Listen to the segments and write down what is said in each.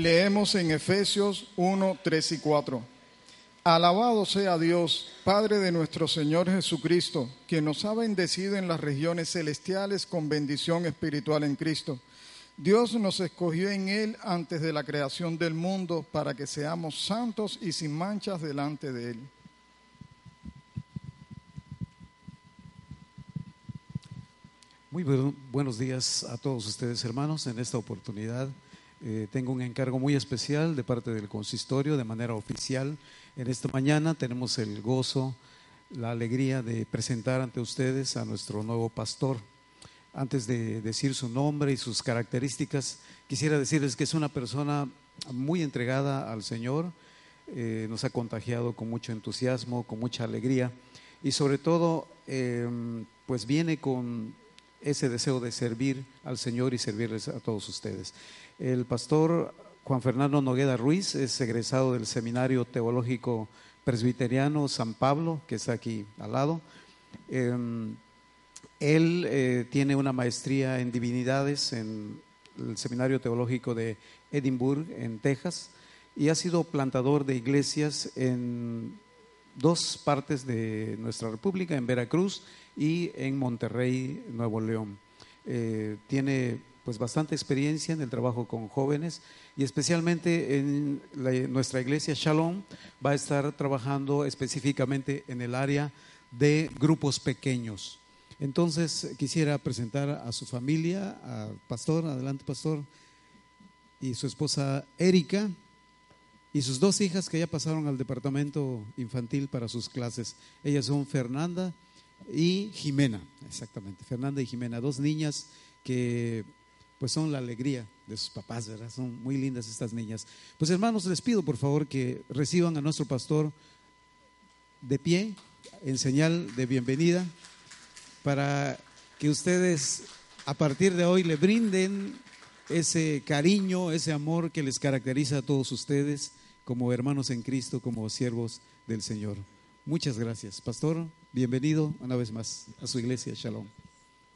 Leemos en Efesios 1, 3 y 4. Alabado sea Dios, Padre de nuestro Señor Jesucristo, quien nos ha bendecido en las regiones celestiales con bendición espiritual en Cristo. Dios nos escogió en Él antes de la creación del mundo para que seamos santos y sin manchas delante de Él. Muy buenos días a todos ustedes, hermanos. En esta oportunidad eh, tengo un encargo muy especial de parte del consistorio de manera oficial. En esta mañana tenemos el gozo, la alegría de presentar ante ustedes a nuestro nuevo pastor. Antes de decir su nombre y sus características, quisiera decirles que es una persona muy entregada al Señor, eh, nos ha contagiado con mucho entusiasmo, con mucha alegría y sobre todo, em, pues viene con ese deseo de servir al Señor y servirles a todos ustedes. El pastor Juan Fernando Nogueda Ruiz es egresado del Seminario Teológico Presbiteriano San Pablo, que está aquí al lado. Em, él eh, tiene una maestría en divinidades en el Seminario Teológico de Edinburgh, en Texas, y ha sido plantador de iglesias en dos partes de nuestra república, en Veracruz y en Monterrey, Nuevo León. Eh, tiene pues bastante experiencia en el trabajo con jóvenes y especialmente en nuestra iglesia Shalom va a estar trabajando específicamente en el área de grupos pequeños. Entonces quisiera presentar a su familia, al pastor, adelante pastor, y su esposa Erika y sus dos hijas que ya pasaron al departamento infantil para sus clases. Ellas son Fernanda y Jimena, exactamente, Fernanda y Jimena, dos niñas que pues son la alegría de sus papás, ¿verdad? Son muy lindas estas niñas. Pues hermanos, les pido por favor que reciban a nuestro pastor de pie en señal de bienvenida para que ustedes a partir de hoy le brinden ese cariño, ese amor que les caracteriza a todos ustedes como hermanos en Cristo, como siervos del Señor. Muchas gracias. Pastor, bienvenido una vez más a su iglesia. Shalom.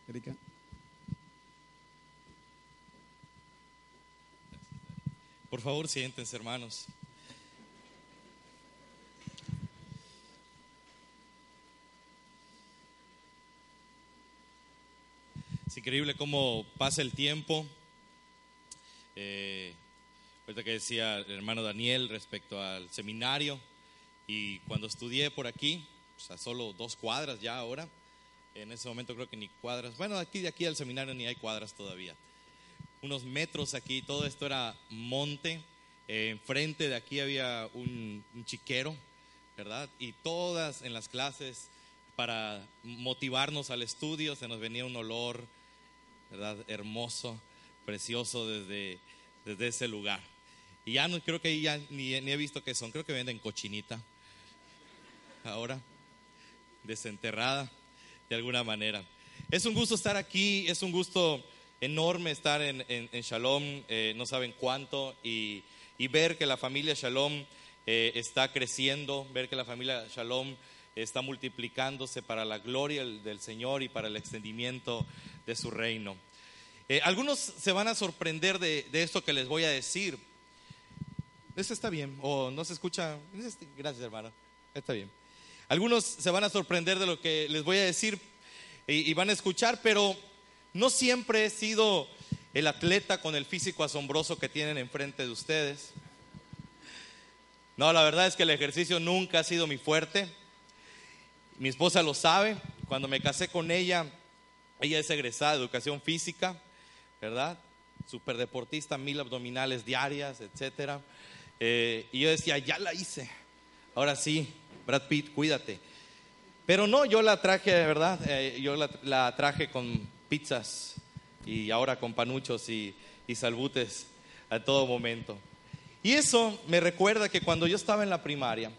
Erika. Por favor, siéntense, hermanos. Es increíble cómo pasa el tiempo. Eh, ahorita que decía el hermano Daniel respecto al seminario, y cuando estudié por aquí, pues a solo dos cuadras ya ahora, en ese momento creo que ni cuadras, bueno, aquí de aquí al seminario ni hay cuadras todavía unos metros aquí, todo esto era monte, eh, enfrente de aquí había un, chiquero, ¿verdad? Y todas en las clases, para motivarnos al estudio, se nos venía un olor, ¿verdad? Hermoso, precioso desde, desde ese lugar. Y ya no creo que ya ni, ni he visto qué son, creo que venden cochinita ahora, desenterrada de alguna manera. Es un gusto estar aquí, es un gusto enorme estar en, Shalom, eh, no saben cuánto, y, ver que la familia Shalom eh, está creciendo, ver que la familia Shalom está multiplicándose para la gloria del Señor y para el extendimiento de su reino. Eh, algunos se van a sorprender de, esto que les voy a decir. Eso está bien, o no se escucha. Gracias, hermano. Está bien. Algunos se van a sorprender de lo que les voy a decir y van a escuchar, pero no siempre he sido el atleta con el físico asombroso que tienen enfrente de ustedes. No, la verdad es que el ejercicio nunca ha sido mi fuerte. Mi esposa lo sabe. Cuando me casé con ella, ella es egresada de educación física, ¿verdad? Superdeportista, mil abdominales diarias, etcétera. Eh, y yo decía, ya la hice. Ahora sí, Brad Pitt, cuídate. Pero no, yo la traje, ¿verdad? Eh, yo la traje con pizzas y ahora con panuchos y, salbutes a todo momento. Y eso me recuerda que cuando yo estaba en la primaria,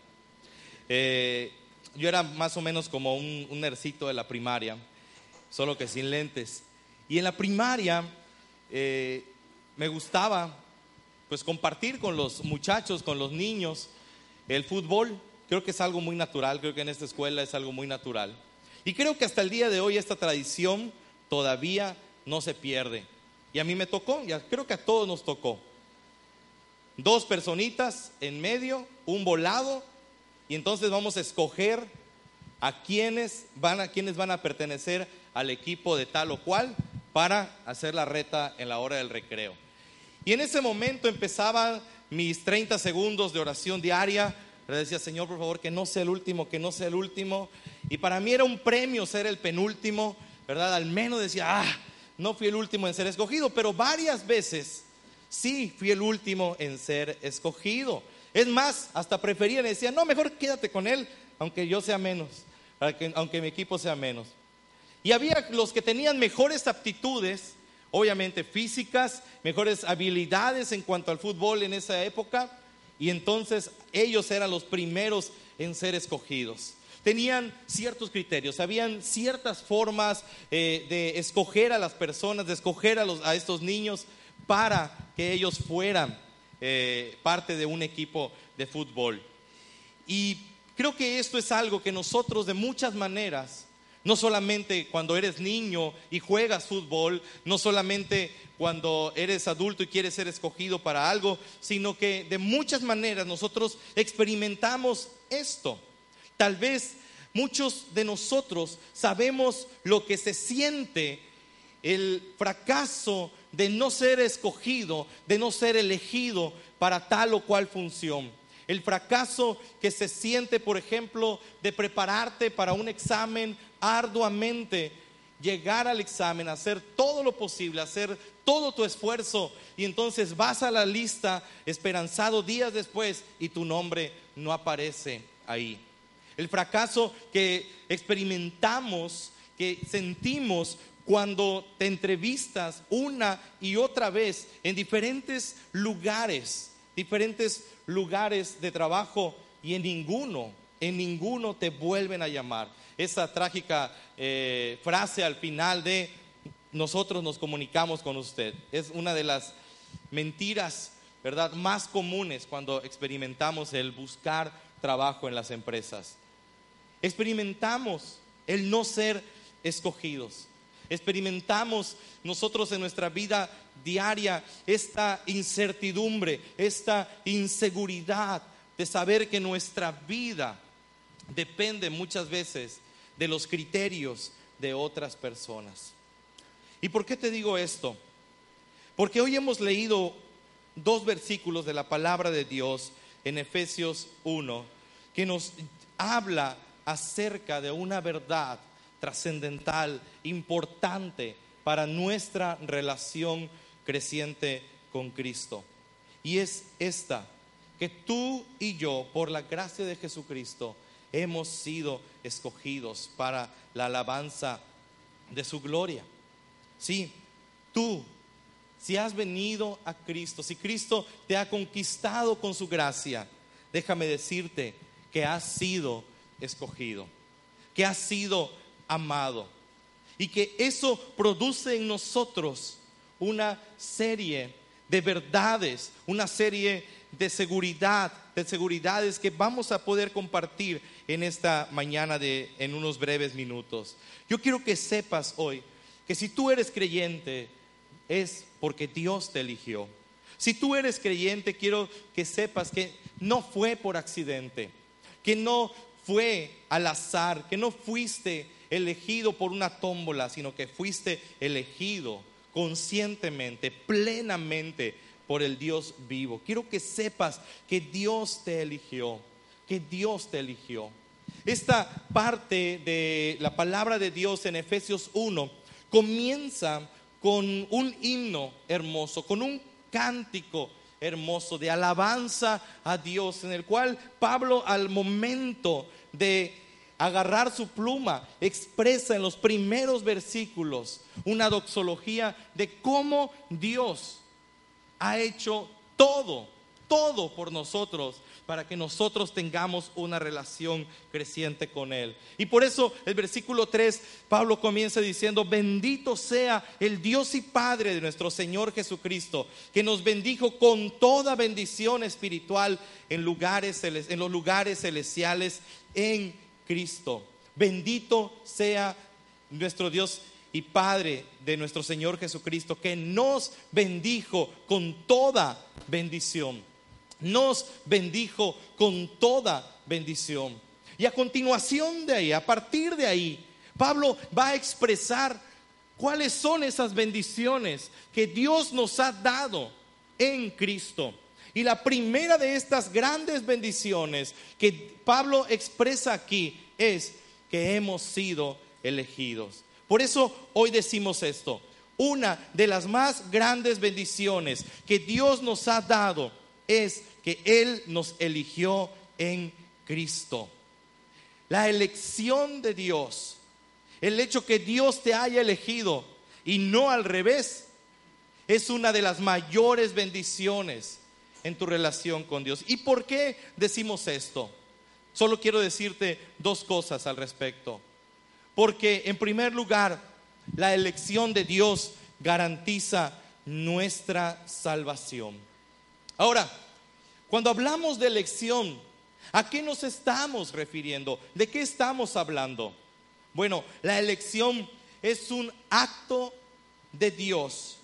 eh, yo era más o menos como un, un nercito de la primaria, solo que sin lentes. Y en la primaria eh, me gustaba pues compartir con los muchachos, con los niños, el fútbol. Creo que es algo muy natural, creo que en esta escuela es algo muy natural. Y creo que hasta el día de hoy esta tradición todavía no se pierde. Y a mí me tocó, ya creo que a todos nos tocó. Dos personitas en medio, un volado, y entonces vamos a escoger a quienes van a quienes van a pertenecer al equipo de tal o cual para hacer la reta en la hora del recreo. Y en ese momento empezaban mis 30 segundos de oración diaria. Le decía, Señor, por favor, que no sea el último, que no sea el último. Y para mí era un premio ser el penúltimo, ¿verdad? Al menos decía, ah, no fui el último en ser escogido, pero varias veces sí fui el último en ser escogido. Es más, hasta prefería, le decía, no, mejor quédate con él, aunque yo sea menos, aunque mi equipo sea menos. Y había los que tenían mejores aptitudes, obviamente físicas, mejores habilidades en cuanto al fútbol en esa época, y entonces ellos eran los primeros en ser escogidos. Tenían ciertos criterios, habían ciertas formas eh, de escoger a las personas, de escoger a, estos niños para que ellos fueran eh, parte de un equipo de fútbol. Y creo que esto es algo que nosotros de muchas maneras no solamente cuando eres niño y juegas fútbol, no solamente cuando eres adulto y quieres ser escogido para algo, sino que de muchas maneras nosotros experimentamos esto. Tal vez muchos de nosotros sabemos lo que se siente el fracaso de no ser escogido, de no ser elegido para tal o cual función. El fracaso que se siente, por ejemplo, de prepararte para un examen arduamente, llegar al examen, hacer todo lo posible, hacer todo tu esfuerzo y entonces vas a la lista esperanzado días después y tu nombre no aparece ahí. El fracaso que experimentamos, que sentimos cuando te entrevistas una y otra vez en diferentes lugares, diferentes lugares de trabajo y en ninguno, en ninguno te vuelven a llamar. Esa trágica eh, frase al final de nosotros nos comunicamos con usted es una de las mentiras, ¿verdad?, más comunes cuando experimentamos el buscar trabajo en las empresas. Experimentamos el no ser escogidos. Experimentamos nosotros en nuestra vida diaria esta incertidumbre, esta inseguridad de saber que nuestra vida depende muchas veces de los criterios de otras personas. ¿Y por qué te digo esto? Porque hoy hemos leído dos versículos de la palabra de Dios en Efesios 1 que nos habla acerca de una verdad trascendental, importante para nuestra relación creciente con Cristo. Y es esta, que tú y yo, por la gracia de Jesucristo, hemos sido escogidos para la alabanza de su gloria. Sí, tú, si has venido a Cristo, si Cristo te ha conquistado con su gracia, déjame decirte que has sido escogido, que has sido amado y que eso produce en nosotros una serie de verdades, una serie de seguridad, de seguridades que vamos a poder compartir en esta mañana de en unos breves minutos. Yo quiero que sepas hoy que si tú eres creyente es porque Dios te eligió. Si tú eres creyente, quiero que sepas que no fue por accidente, que no fue al azar, que no fuiste elegido por una tómbola, sino que fuiste elegido conscientemente, plenamente por el Dios vivo. Quiero que sepas que Dios te eligió, que Dios te eligió. Esta parte de la palabra de Dios en Efesios 1 comienza con un himno hermoso, con un cántico hermoso de alabanza a Dios, en el cual Pablo al momento de agarrar su pluma, expresa en los primeros versículos una doxología de cómo Dios ha hecho todo, todo por nosotros para que nosotros tengamos una relación creciente con Él. Y por eso el versículo 3, Pablo comienza diciendo, bendito sea el Dios y Padre de nuestro Señor Jesucristo, que nos bendijo con toda bendición espiritual en, lugares, en los lugares celestiales en Cristo. Bendito sea nuestro Dios y Padre de nuestro Señor Jesucristo, que nos bendijo con toda bendición nos bendijo con toda bendición. Y a continuación de ahí, a partir de ahí, Pablo va a expresar cuáles son esas bendiciones que Dios nos ha dado en Cristo. Y la primera de estas grandes bendiciones que Pablo expresa aquí es que hemos sido elegidos. Por eso hoy decimos esto. Una de las más grandes bendiciones que Dios nos ha dado es que Él nos eligió en Cristo. La elección de Dios, el hecho que Dios te haya elegido y no al revés, es una de las mayores bendiciones en tu relación con Dios. ¿Y por qué decimos esto? Solo quiero decirte dos cosas al respecto. Porque en primer lugar, la elección de Dios garantiza nuestra salvación. Ahora, cuando hablamos de elección, ¿a qué nos estamos refiriendo? ¿De qué estamos hablando? Bueno, la elección es un acto de Dios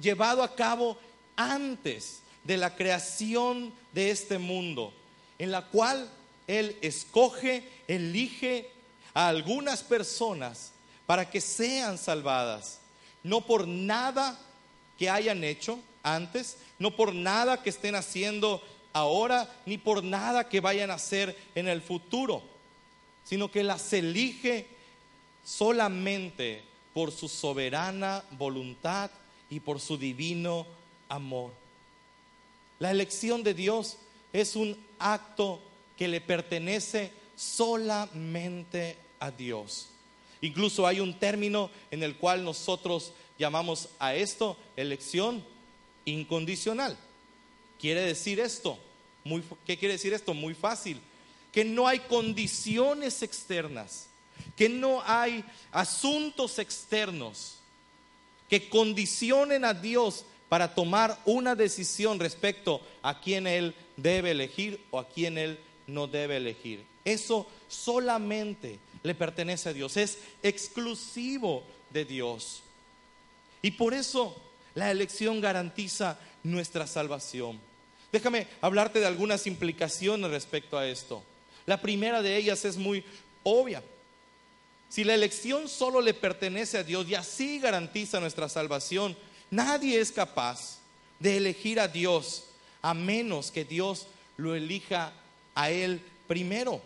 llevado a cabo antes de la creación de este mundo, en la cual Él escoge, elige a algunas personas para que sean salvadas, no por nada que hayan hecho antes, no por nada que estén haciendo ahora, ni por nada que vayan a hacer en el futuro, sino que las elige solamente por su soberana voluntad y por su divino amor. La elección de Dios es un acto que le pertenece solamente a Dios. Incluso hay un término en el cual nosotros llamamos a esto elección incondicional. Quiere decir esto, muy, ¿qué quiere decir esto? Muy fácil, que no hay condiciones externas, que no hay asuntos externos que condicionen a Dios para tomar una decisión respecto a quién Él debe elegir o a quién Él no debe elegir. Eso solamente le pertenece a Dios, es exclusivo de Dios. Y por eso la elección garantiza nuestra salvación. Déjame hablarte de algunas implicaciones respecto a esto. La primera de ellas es muy obvia. Si la elección solo le pertenece a Dios y así garantiza nuestra salvación, nadie es capaz de elegir a Dios a menos que Dios lo elija a Él primero.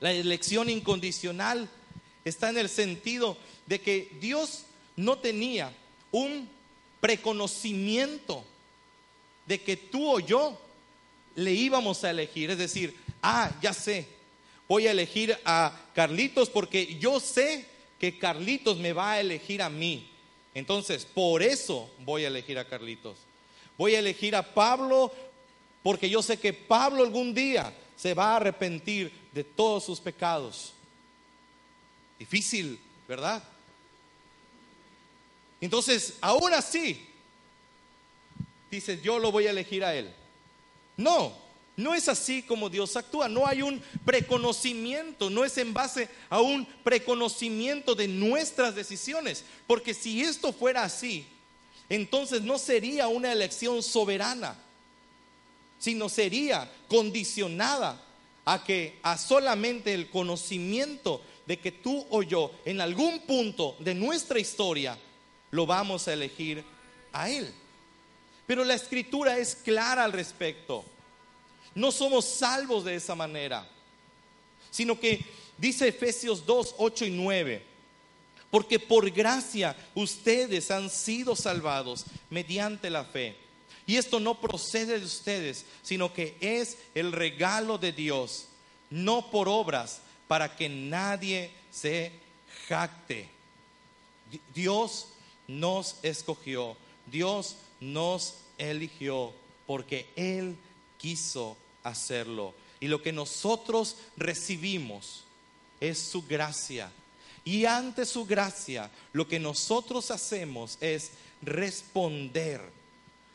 La elección incondicional está en el sentido de que Dios no tenía un preconocimiento de que tú o yo le íbamos a elegir. Es decir, ah, ya sé, voy a elegir a Carlitos porque yo sé que Carlitos me va a elegir a mí. Entonces, por eso voy a elegir a Carlitos. Voy a elegir a Pablo porque yo sé que Pablo algún día se va a arrepentir de todos sus pecados. Difícil, ¿verdad? Entonces, ahora sí, dice, yo lo voy a elegir a él. No, no es así como Dios actúa. No hay un preconocimiento, no es en base a un preconocimiento de nuestras decisiones. Porque si esto fuera así, entonces no sería una elección soberana, sino sería condicionada a que a solamente el conocimiento de que tú o yo en algún punto de nuestra historia lo vamos a elegir a Él. Pero la escritura es clara al respecto. No somos salvos de esa manera, sino que dice Efesios 2, 8 y 9, porque por gracia ustedes han sido salvados mediante la fe. Y esto no procede de ustedes, sino que es el regalo de Dios, no por obras, para que nadie se jacte. Dios nos escogió, Dios nos eligió porque Él quiso hacerlo. Y lo que nosotros recibimos es su gracia. Y ante su gracia, lo que nosotros hacemos es responder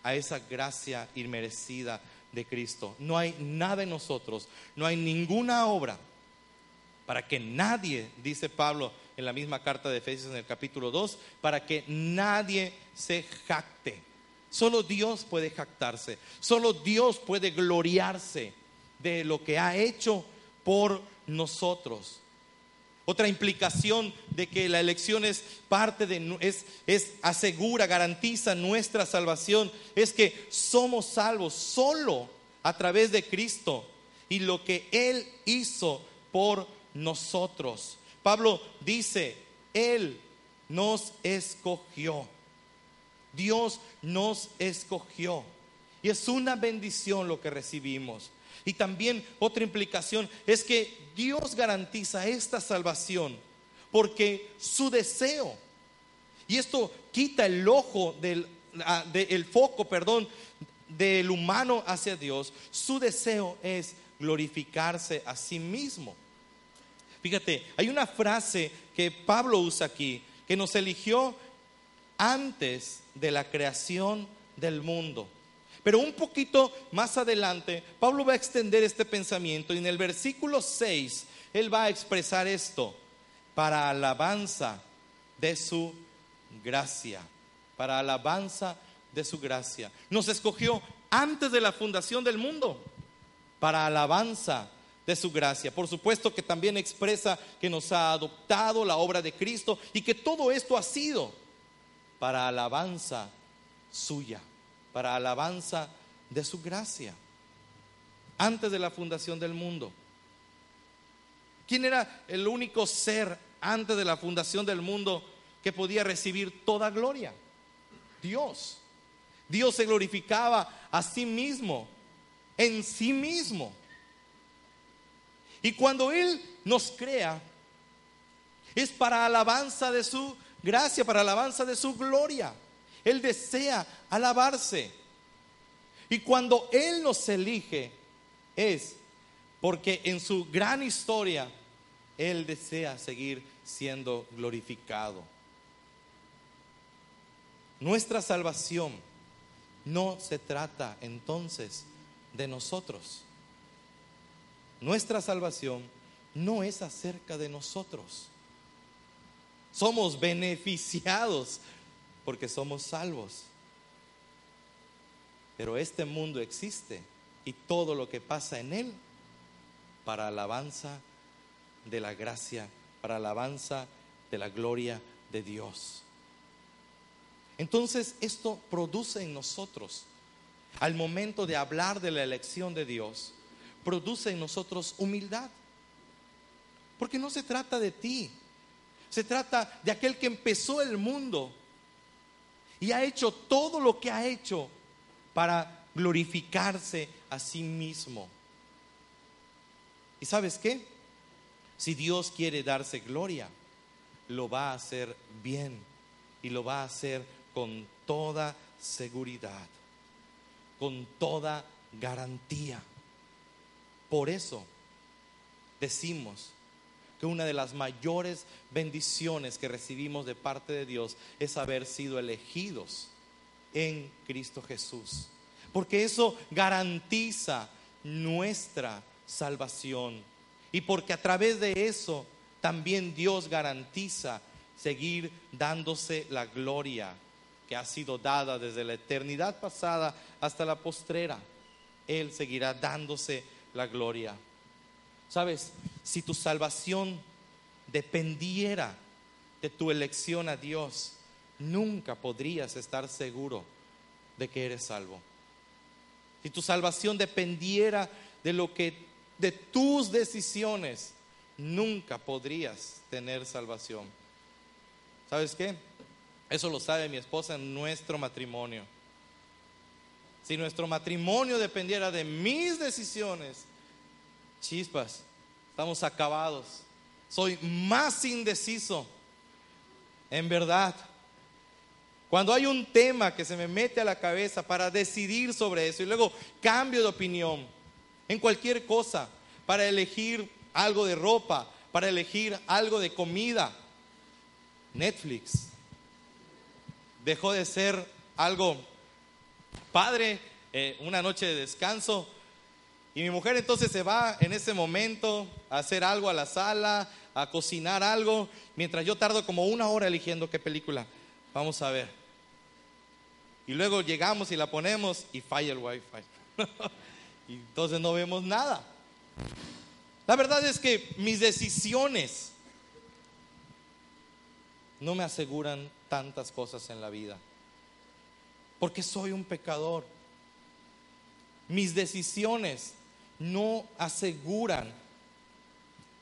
a esa gracia inmerecida de Cristo. No hay nada en nosotros, no hay ninguna obra para que nadie, dice Pablo en la misma carta de Efesios en el capítulo 2, para que nadie se jacte. Solo Dios puede jactarse, solo Dios puede gloriarse de lo que ha hecho por nosotros. Otra implicación de que la elección es parte de, es, es asegura, garantiza nuestra salvación, es que somos salvos solo a través de Cristo y lo que Él hizo por nosotros. Pablo dice, Él nos escogió. Dios nos escogió. Y es una bendición lo que recibimos. Y también otra implicación es que Dios garantiza esta salvación porque su deseo, y esto quita el ojo del ah, foco, perdón, del humano hacia Dios, su deseo es glorificarse a sí mismo. Fíjate, hay una frase que Pablo usa aquí, que nos eligió antes de la creación del mundo. Pero un poquito más adelante, Pablo va a extender este pensamiento y en el versículo 6, él va a expresar esto, para alabanza de su gracia, para alabanza de su gracia. Nos escogió antes de la fundación del mundo, para alabanza de su gracia. Por supuesto que también expresa que nos ha adoptado la obra de Cristo y que todo esto ha sido para alabanza suya para alabanza de su gracia, antes de la fundación del mundo. ¿Quién era el único ser antes de la fundación del mundo que podía recibir toda gloria? Dios. Dios se glorificaba a sí mismo, en sí mismo. Y cuando Él nos crea, es para alabanza de su gracia, para alabanza de su gloria. Él desea alabarse. Y cuando Él nos elige es porque en su gran historia Él desea seguir siendo glorificado. Nuestra salvación no se trata entonces de nosotros. Nuestra salvación no es acerca de nosotros. Somos beneficiados porque somos salvos. Pero este mundo existe y todo lo que pasa en él para alabanza de la gracia, para alabanza de la gloria de Dios. Entonces esto produce en nosotros, al momento de hablar de la elección de Dios, produce en nosotros humildad. Porque no se trata de ti, se trata de aquel que empezó el mundo y ha hecho todo lo que ha hecho para glorificarse a sí mismo. ¿Y sabes qué? Si Dios quiere darse gloria, lo va a hacer bien y lo va a hacer con toda seguridad, con toda garantía. Por eso decimos que una de las mayores bendiciones que recibimos de parte de Dios es haber sido elegidos en Cristo Jesús. Porque eso garantiza nuestra salvación. Y porque a través de eso también Dios garantiza seguir dándose la gloria que ha sido dada desde la eternidad pasada hasta la postrera. Él seguirá dándose la gloria. Sabes, si tu salvación dependiera de tu elección a Dios, nunca podrías estar seguro de que eres salvo. Si tu salvación dependiera de lo que de tus decisiones, nunca podrías tener salvación. ¿Sabes qué? Eso lo sabe mi esposa en nuestro matrimonio. Si nuestro matrimonio dependiera de mis decisiones, chispas, estamos acabados. Soy más indeciso, en verdad. Cuando hay un tema que se me mete a la cabeza para decidir sobre eso y luego cambio de opinión en cualquier cosa, para elegir algo de ropa, para elegir algo de comida, Netflix dejó de ser algo padre, eh, una noche de descanso. Y mi mujer entonces se va en ese momento a hacer algo a la sala, a cocinar algo, mientras yo tardo como una hora eligiendo qué película vamos a ver. Y luego llegamos y la ponemos y falla el wifi. y entonces no vemos nada. La verdad es que mis decisiones no me aseguran tantas cosas en la vida. Porque soy un pecador. Mis decisiones no aseguran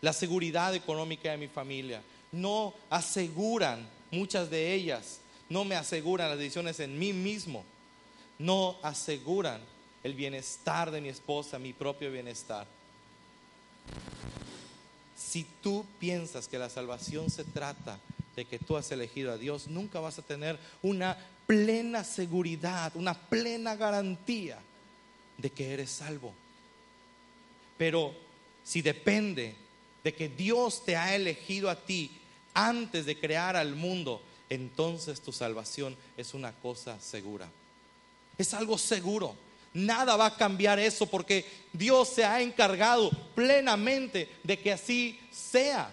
la seguridad económica de mi familia. No aseguran, muchas de ellas, no me aseguran las decisiones en mí mismo. No aseguran el bienestar de mi esposa, mi propio bienestar. Si tú piensas que la salvación se trata de que tú has elegido a Dios, nunca vas a tener una plena seguridad, una plena garantía de que eres salvo. Pero si depende de que Dios te ha elegido a ti antes de crear al mundo, entonces tu salvación es una cosa segura. Es algo seguro. Nada va a cambiar eso porque Dios se ha encargado plenamente de que así sea.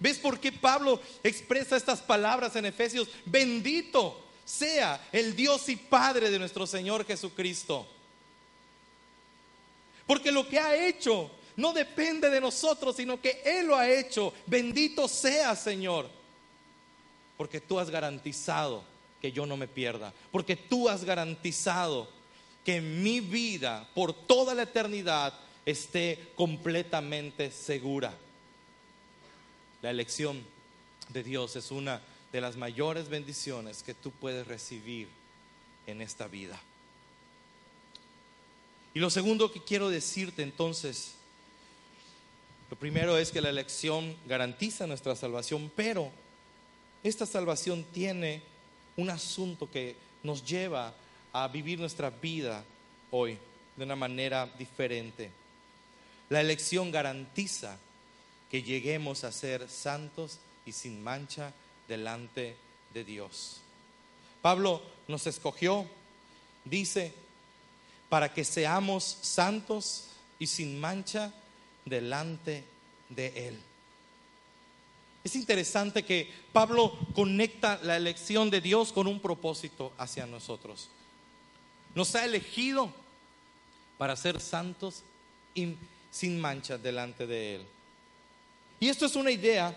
¿Ves por qué Pablo expresa estas palabras en Efesios? Bendito sea el Dios y Padre de nuestro Señor Jesucristo. Porque lo que ha hecho no depende de nosotros, sino que Él lo ha hecho. Bendito sea, Señor. Porque tú has garantizado que yo no me pierda. Porque tú has garantizado que mi vida por toda la eternidad esté completamente segura. La elección de Dios es una de las mayores bendiciones que tú puedes recibir en esta vida. Y lo segundo que quiero decirte entonces, lo primero es que la elección garantiza nuestra salvación, pero esta salvación tiene un asunto que nos lleva a vivir nuestra vida hoy de una manera diferente. La elección garantiza que lleguemos a ser santos y sin mancha delante de Dios. Pablo nos escogió, dice, para que seamos santos y sin mancha delante de Él. Es interesante que Pablo conecta la elección de Dios con un propósito hacia nosotros. Nos ha elegido para ser santos y sin mancha delante de Él. Y esto es una idea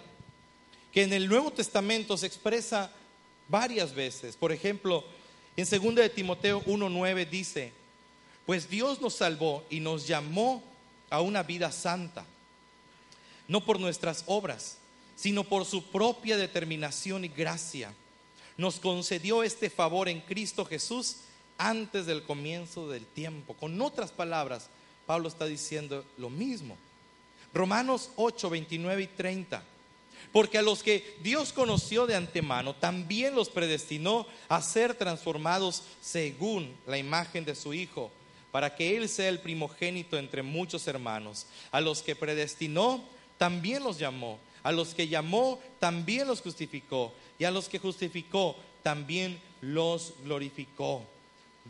que en el Nuevo Testamento se expresa varias veces. Por ejemplo, en 2 de Timoteo 1:9 dice, "Pues Dios nos salvó y nos llamó a una vida santa, no por nuestras obras, sino por su propia determinación y gracia. Nos concedió este favor en Cristo Jesús antes del comienzo del tiempo." Con otras palabras, Pablo está diciendo lo mismo. Romanos 8, 29 y 30. Porque a los que Dios conoció de antemano, también los predestinó a ser transformados según la imagen de su Hijo, para que Él sea el primogénito entre muchos hermanos. A los que predestinó, también los llamó. A los que llamó, también los justificó. Y a los que justificó, también los glorificó.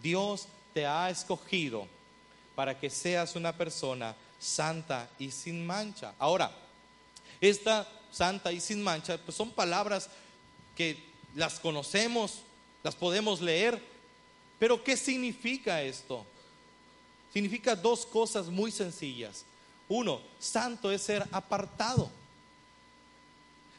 Dios te ha escogido para que seas una persona santa y sin mancha. Ahora, esta santa y sin mancha, pues son palabras que las conocemos, las podemos leer, pero ¿qué significa esto? Significa dos cosas muy sencillas. Uno, santo es ser apartado.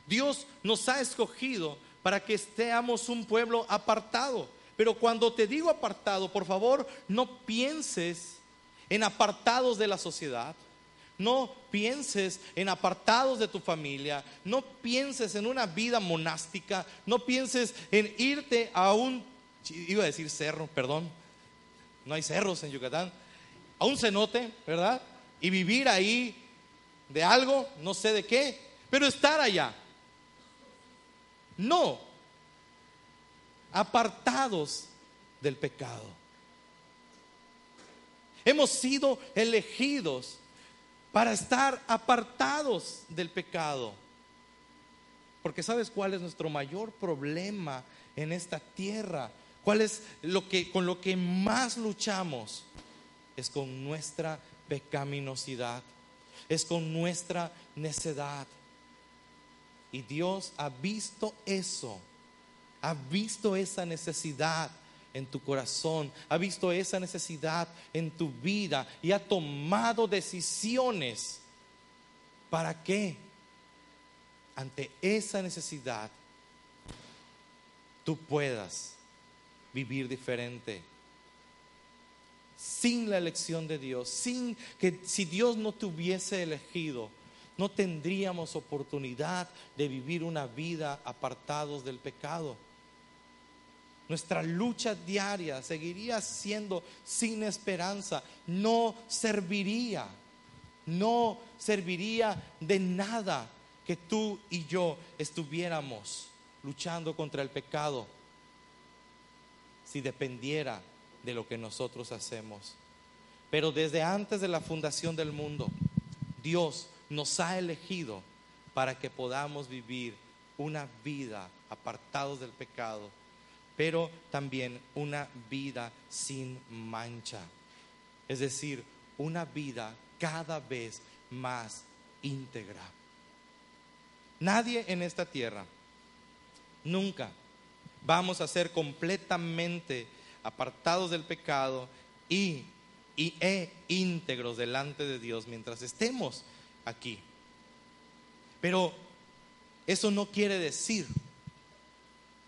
Dios nos ha escogido para que estemos un pueblo apartado. Pero cuando te digo apartado, por favor, no pienses en apartados de la sociedad. No pienses en apartados de tu familia, no pienses en una vida monástica, no pienses en irte a un, iba a decir cerro, perdón, no hay cerros en Yucatán, a un cenote, ¿verdad? Y vivir ahí de algo, no sé de qué, pero estar allá. No, apartados del pecado. Hemos sido elegidos para estar apartados del pecado. Porque sabes cuál es nuestro mayor problema en esta tierra? ¿Cuál es lo que con lo que más luchamos? Es con nuestra pecaminosidad. Es con nuestra necedad. Y Dios ha visto eso. Ha visto esa necesidad en tu corazón, ha visto esa necesidad en tu vida y ha tomado decisiones. ¿Para qué? Ante esa necesidad, tú puedas vivir diferente. Sin la elección de Dios, sin que si Dios no te hubiese elegido, no tendríamos oportunidad de vivir una vida apartados del pecado. Nuestra lucha diaria seguiría siendo sin esperanza, no serviría, no serviría de nada que tú y yo estuviéramos luchando contra el pecado si dependiera de lo que nosotros hacemos. Pero desde antes de la fundación del mundo, Dios nos ha elegido para que podamos vivir una vida apartados del pecado pero también una vida sin mancha. Es decir, una vida cada vez más íntegra. Nadie en esta tierra, nunca vamos a ser completamente apartados del pecado y, y e íntegros delante de Dios mientras estemos aquí. Pero eso no quiere decir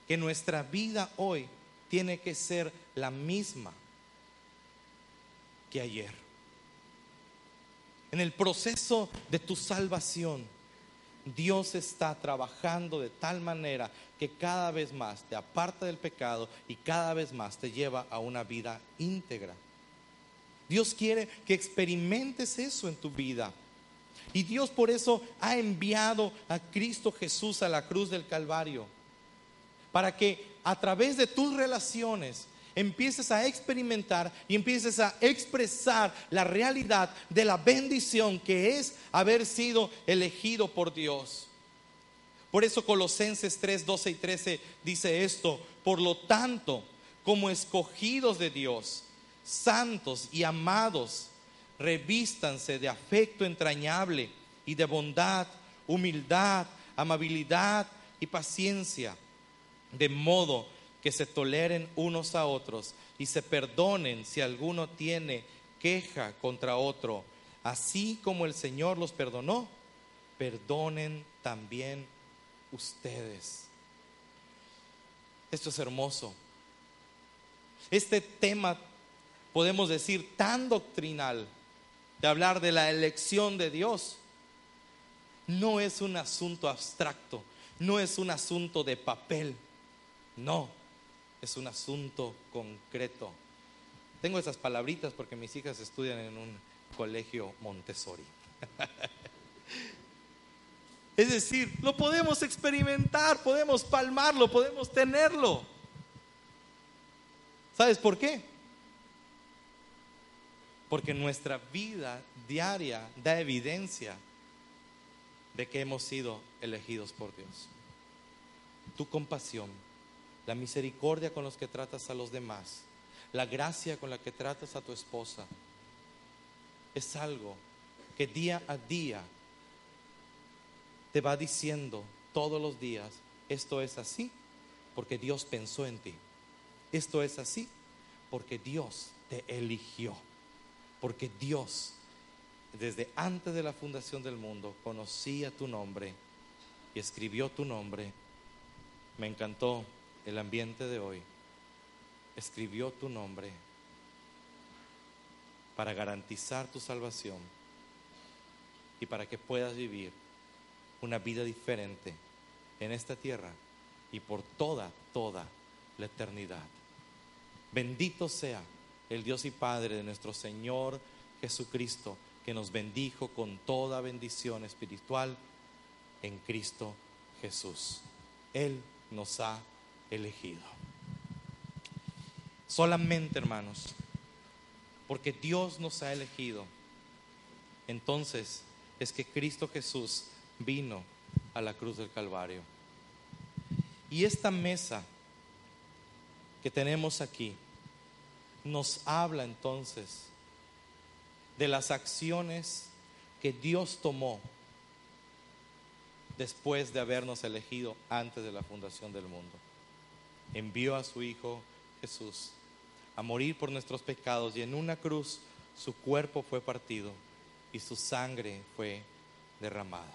que nuestra vida hoy tiene que ser la misma que ayer. En el proceso de tu salvación, Dios está trabajando de tal manera que cada vez más te aparta del pecado y cada vez más te lleva a una vida íntegra. Dios quiere que experimentes eso en tu vida. Y Dios por eso ha enviado a Cristo Jesús a la cruz del Calvario para que a través de tus relaciones empieces a experimentar y empieces a expresar la realidad de la bendición que es haber sido elegido por Dios. Por eso Colosenses 3, 12 y 13 dice esto, por lo tanto, como escogidos de Dios, santos y amados, revístanse de afecto entrañable y de bondad, humildad, amabilidad y paciencia de modo que se toleren unos a otros y se perdonen si alguno tiene queja contra otro, así como el Señor los perdonó, perdonen también ustedes. Esto es hermoso. Este tema, podemos decir, tan doctrinal, de hablar de la elección de Dios, no es un asunto abstracto, no es un asunto de papel no, es un asunto concreto. Tengo esas palabritas porque mis hijas estudian en un colegio Montessori. es decir, lo podemos experimentar, podemos palmarlo, podemos tenerlo. ¿Sabes por qué? Porque nuestra vida diaria da evidencia de que hemos sido elegidos por Dios. Tu compasión, la misericordia con los que tratas a los demás, la gracia con la que tratas a tu esposa, es algo que día a día te va diciendo todos los días, esto es así porque Dios pensó en ti. Esto es así porque Dios te eligió. Porque Dios, desde antes de la fundación del mundo, conocía tu nombre y escribió tu nombre. Me encantó el ambiente de hoy, escribió tu nombre para garantizar tu salvación y para que puedas vivir una vida diferente en esta tierra y por toda, toda la eternidad. Bendito sea el Dios y Padre de nuestro Señor Jesucristo, que nos bendijo con toda bendición espiritual en Cristo Jesús. Él nos ha elegido. solamente hermanos, porque Dios nos ha elegido, entonces es que Cristo Jesús vino a la cruz del Calvario. Y esta mesa que tenemos aquí nos habla entonces de las acciones que Dios tomó después de habernos elegido antes de la fundación del mundo. Envió a su Hijo Jesús a morir por nuestros pecados y en una cruz su cuerpo fue partido y su sangre fue derramada.